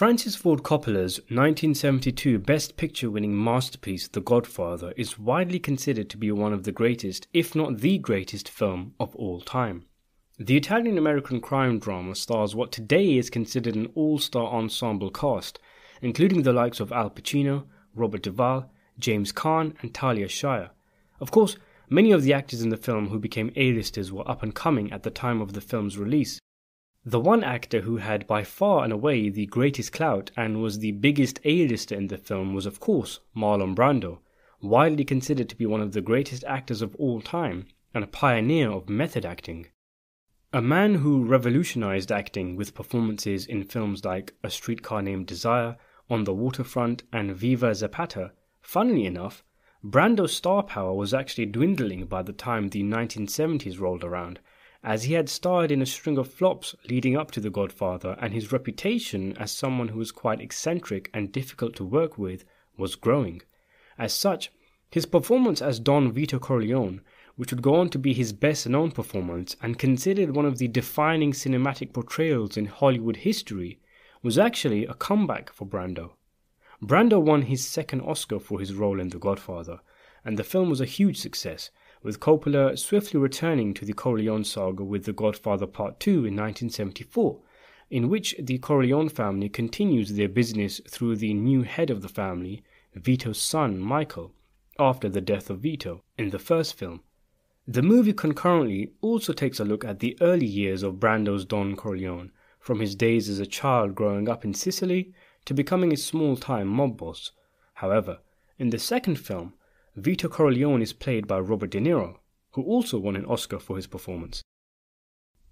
Francis Ford Coppola's 1972 Best Picture winning masterpiece, The Godfather, is widely considered to be one of the greatest, if not the greatest, film of all time. The Italian American crime drama stars what today is considered an all star ensemble cast, including the likes of Al Pacino, Robert Duvall, James Caan, and Talia Shire. Of course, many of the actors in the film who became A-listers were up and coming at the time of the film's release. The one actor who had by far and away the greatest clout and was the biggest A-lister in the film was of course Marlon Brando, widely considered to be one of the greatest actors of all time and a pioneer of method acting. A man who revolutionized acting with performances in films like A Streetcar Named Desire, On the Waterfront, and Viva Zapata, funnily enough, Brando's star power was actually dwindling by the time the 1970s rolled around, as he had starred in a string of flops leading up to The Godfather, and his reputation as someone who was quite eccentric and difficult to work with was growing. As such, his performance as Don Vito Corleone which would go on to be his best known performance and considered one of the defining cinematic portrayals in Hollywood history, was actually a comeback for Brando. Brando won his second Oscar for his role in The Godfather, and the film was a huge success, with Coppola swiftly returning to the Corleone saga with The Godfather Part 2 in 1974, in which the Corleone family continues their business through the new head of the family, Vito's son Michael, after the death of Vito in the first film. The movie concurrently also takes a look at the early years of Brando's Don Corleone, from his days as a child growing up in Sicily to becoming a small time mob boss. However, in the second film, Vito Corleone is played by Robert De Niro, who also won an Oscar for his performance.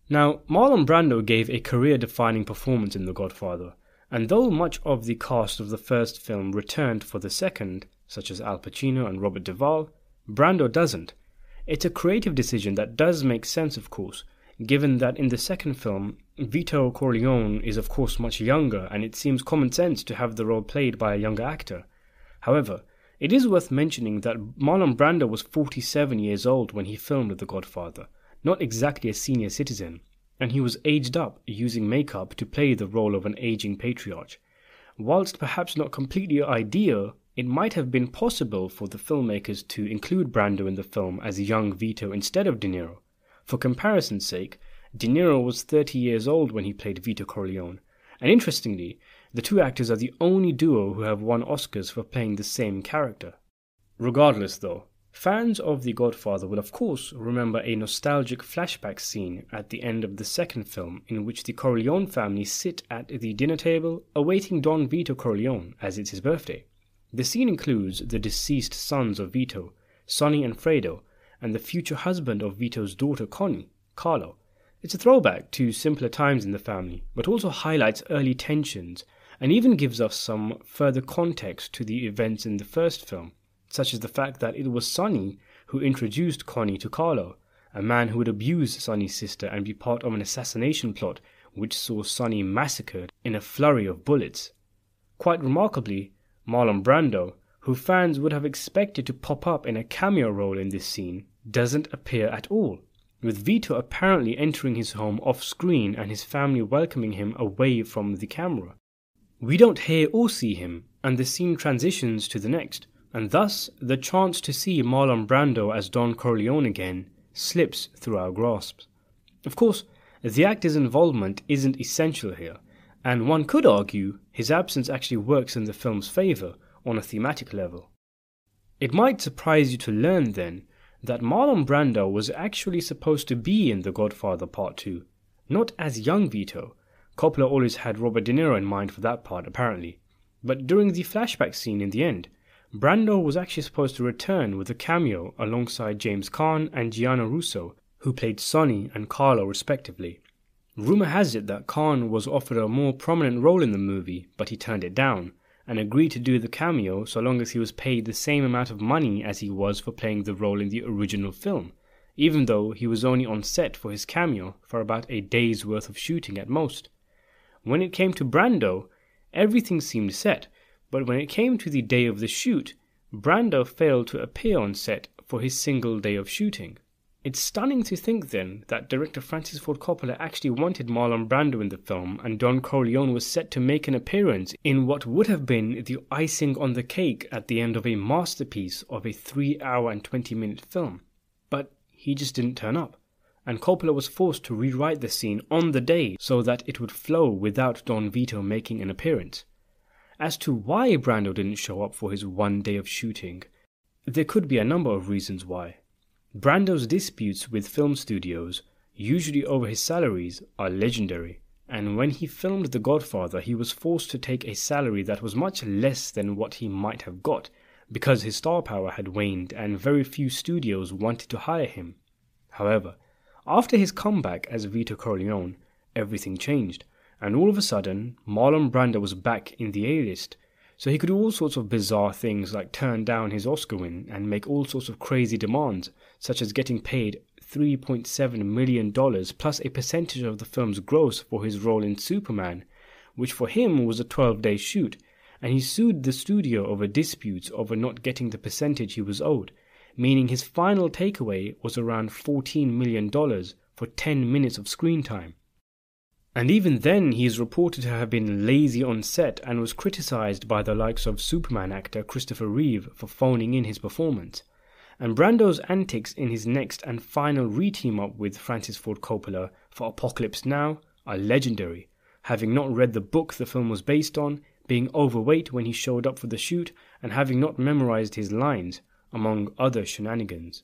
Now, Marlon Brando gave a career defining performance in The Godfather, and though much of the cast of the first film returned for the second, such as Al Pacino and Robert Duvall, Brando doesn't, it's a creative decision that does make sense, of course, given that in the second film, Vito Corleone is of course much younger and it seems common sense to have the role played by a younger actor. However, it is worth mentioning that Marlon Brando was 47 years old when he filmed The Godfather, not exactly a senior citizen, and he was aged up using makeup to play the role of an aging patriarch. Whilst perhaps not completely ideal, it might have been possible for the filmmakers to include Brando in the film as young Vito instead of De Niro. For comparison's sake, De Niro was 30 years old when he played Vito Corleone, and interestingly, the two actors are the only duo who have won Oscars for playing the same character. Regardless, though, fans of The Godfather will of course remember a nostalgic flashback scene at the end of the second film in which the Corleone family sit at the dinner table awaiting Don Vito Corleone as it's his birthday. The scene includes the deceased sons of Vito, Sonny and Fredo, and the future husband of Vito's daughter Connie, Carlo. It's a throwback to simpler times in the family, but also highlights early tensions and even gives us some further context to the events in the first film, such as the fact that it was Sonny who introduced Connie to Carlo, a man who would abuse Sonny's sister and be part of an assassination plot which saw Sonny massacred in a flurry of bullets. Quite remarkably, Marlon Brando, who fans would have expected to pop up in a cameo role in this scene, doesn't appear at all, with Vito apparently entering his home off screen and his family welcoming him away from the camera. We don't hear or see him, and the scene transitions to the next, and thus the chance to see Marlon Brando as Don Corleone again slips through our grasps. Of course, the actor's involvement isn't essential here, and one could argue his absence actually works in the film's favour on a thematic level. It might surprise you to learn then that Marlon Brando was actually supposed to be in The Godfather Part 2, not as young Vito. Coppola always had Robert De Niro in mind for that part, apparently. But during the flashback scene in the end, Brando was actually supposed to return with a cameo alongside James Caan and Gianni Russo, who played Sonny and Carlo respectively. Rumor has it that Caan was offered a more prominent role in the movie, but he turned it down, and agreed to do the cameo so long as he was paid the same amount of money as he was for playing the role in the original film, even though he was only on set for his cameo for about a day's worth of shooting at most. When it came to Brando, everything seemed set, but when it came to the day of the shoot, Brando failed to appear on set for his single day of shooting. It's stunning to think then that director Francis Ford Coppola actually wanted Marlon Brando in the film and Don Corleone was set to make an appearance in what would have been the icing on the cake at the end of a masterpiece of a 3 hour and 20 minute film. But he just didn't turn up, and Coppola was forced to rewrite the scene on the day so that it would flow without Don Vito making an appearance. As to why Brando didn't show up for his one day of shooting, there could be a number of reasons why. Brando's disputes with film studios, usually over his salaries, are legendary, and when he filmed The Godfather, he was forced to take a salary that was much less than what he might have got because his star power had waned and very few studios wanted to hire him. However, after his comeback as Vito Corleone, everything changed, and all of a sudden, Marlon Brando was back in the A-list so he could do all sorts of bizarre things like turn down his Oscar win and make all sorts of crazy demands, such as getting paid $3.7 million plus a percentage of the film's gross for his role in Superman, which for him was a 12 day shoot, and he sued the studio over disputes over not getting the percentage he was owed, meaning his final takeaway was around $14 million for 10 minutes of screen time. And even then, he is reported to have been lazy on set and was criticized by the likes of Superman actor Christopher Reeve for phoning in his performance. And Brando's antics in his next and final re-team up with Francis Ford Coppola for Apocalypse Now are legendary, having not read the book the film was based on, being overweight when he showed up for the shoot, and having not memorized his lines, among other shenanigans.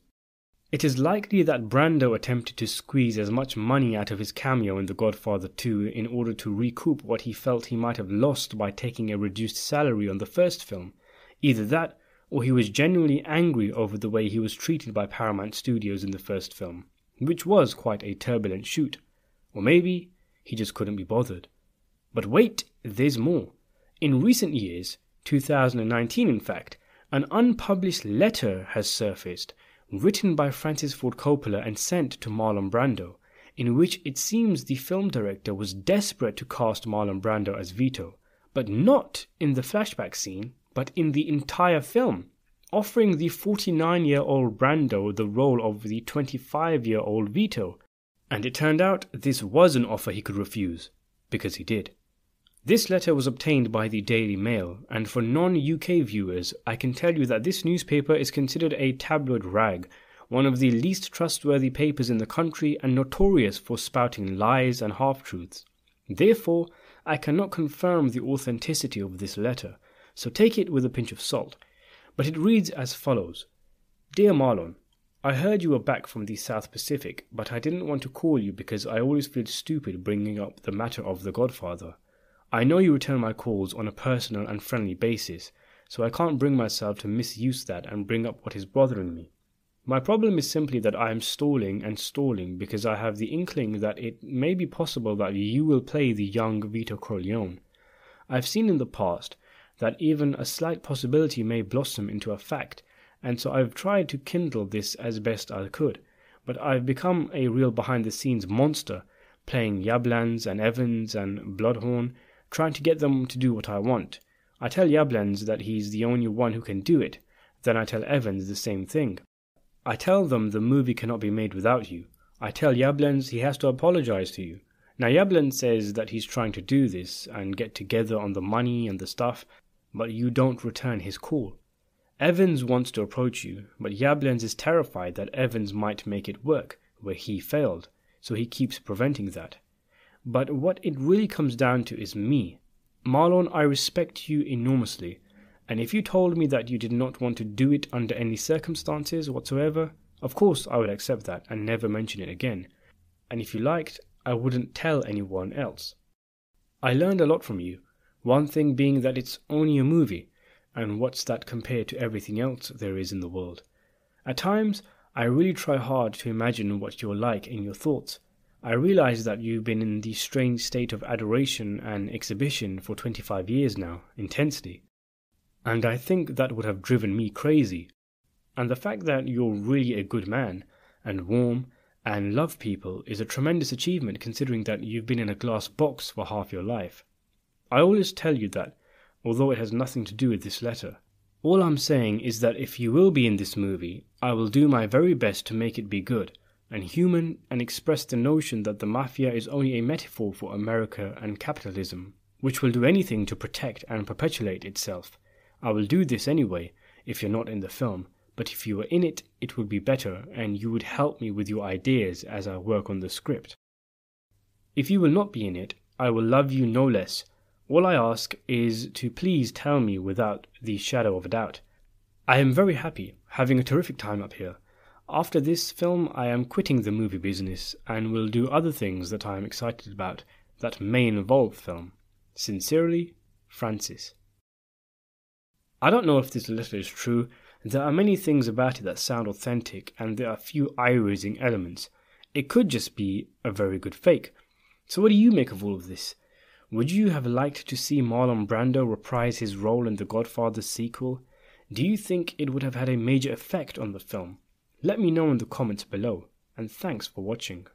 It is likely that Brando attempted to squeeze as much money out of his cameo in The Godfather 2 in order to recoup what he felt he might have lost by taking a reduced salary on the first film. Either that, or he was genuinely angry over the way he was treated by Paramount Studios in the first film, which was quite a turbulent shoot. Or maybe he just couldn't be bothered. But wait, there's more. In recent years, 2019 in fact, an unpublished letter has surfaced written by Francis Ford Coppola and sent to Marlon Brando, in which it seems the film director was desperate to cast Marlon Brando as Vito, but not in the flashback scene, but in the entire film, offering the 49 year old Brando the role of the 25 year old Vito. And it turned out this was an offer he could refuse, because he did. This letter was obtained by the Daily Mail, and for non UK viewers, I can tell you that this newspaper is considered a tabloid rag, one of the least trustworthy papers in the country and notorious for spouting lies and half truths. Therefore, I cannot confirm the authenticity of this letter, so take it with a pinch of salt. But it reads as follows Dear Marlon, I heard you were back from the South Pacific, but I didn't want to call you because I always feel stupid bringing up the matter of the Godfather. I know you return my calls on a personal and friendly basis, so I can't bring myself to misuse that and bring up what is bothering me. My problem is simply that I am stalling and stalling because I have the inkling that it may be possible that you will play the young Vito Corleone. I've seen in the past that even a slight possibility may blossom into a fact, and so I've tried to kindle this as best I could, but I've become a real behind the scenes monster, playing Yablans and Evans and Bluhdorn trying to get them to do what I want. I tell Yablans that he's the only one who can do it, then I tell Evans the same thing. I tell them the movie cannot be made without you. I tell Yablans he has to apologize to you. Now Yablans says that he's trying to do this and get together on the money and the stuff, but you don't return his call. Evans wants to approach you, but Yablans is terrified that Evans might make it work where he failed, so he keeps preventing that. But what it really comes down to is me. Marlon, I respect you enormously, and if you told me that you did not want to do it under any circumstances whatsoever, of course I would accept that and never mention it again. And if you liked, I wouldn't tell anyone else. I learned a lot from you, one thing being that it's only a movie, and what's that compared to everything else there is in the world? At times, I really try hard to imagine what you're like in your thoughts, I realize that you've been in the strange state of adoration and exhibition for 25 years now, intensely. And I think that would have driven me crazy. And the fact that you're really a good man, and warm, and love people is a tremendous achievement considering that you've been in a glass box for half your life. I always tell you that, although it has nothing to do with this letter. All I'm saying is that if you will be in this movie, I will do my very best to make it be good and human and express the notion that the mafia is only a metaphor for America and capitalism, which will do anything to protect and perpetuate itself. I will do this anyway, if you're not in the film, but if you were in it, it would be better, and you would help me with your ideas as I work on the script. If you will not be in it, I will love you no less. All I ask is to please tell me without the shadow of a doubt. I am very happy, having a terrific time up here. After this film, I am quitting the movie business and will do other things that I am excited about that may involve film. Sincerely, Francis. I don't know if this letter is true. There are many things about it that sound authentic, and there are few eye raising elements. It could just be a very good fake. So, what do you make of all of this? Would you have liked to see Marlon Brando reprise his role in The Godfather sequel? Do you think it would have had a major effect on the film? Let me know in the comments below, and thanks for watching.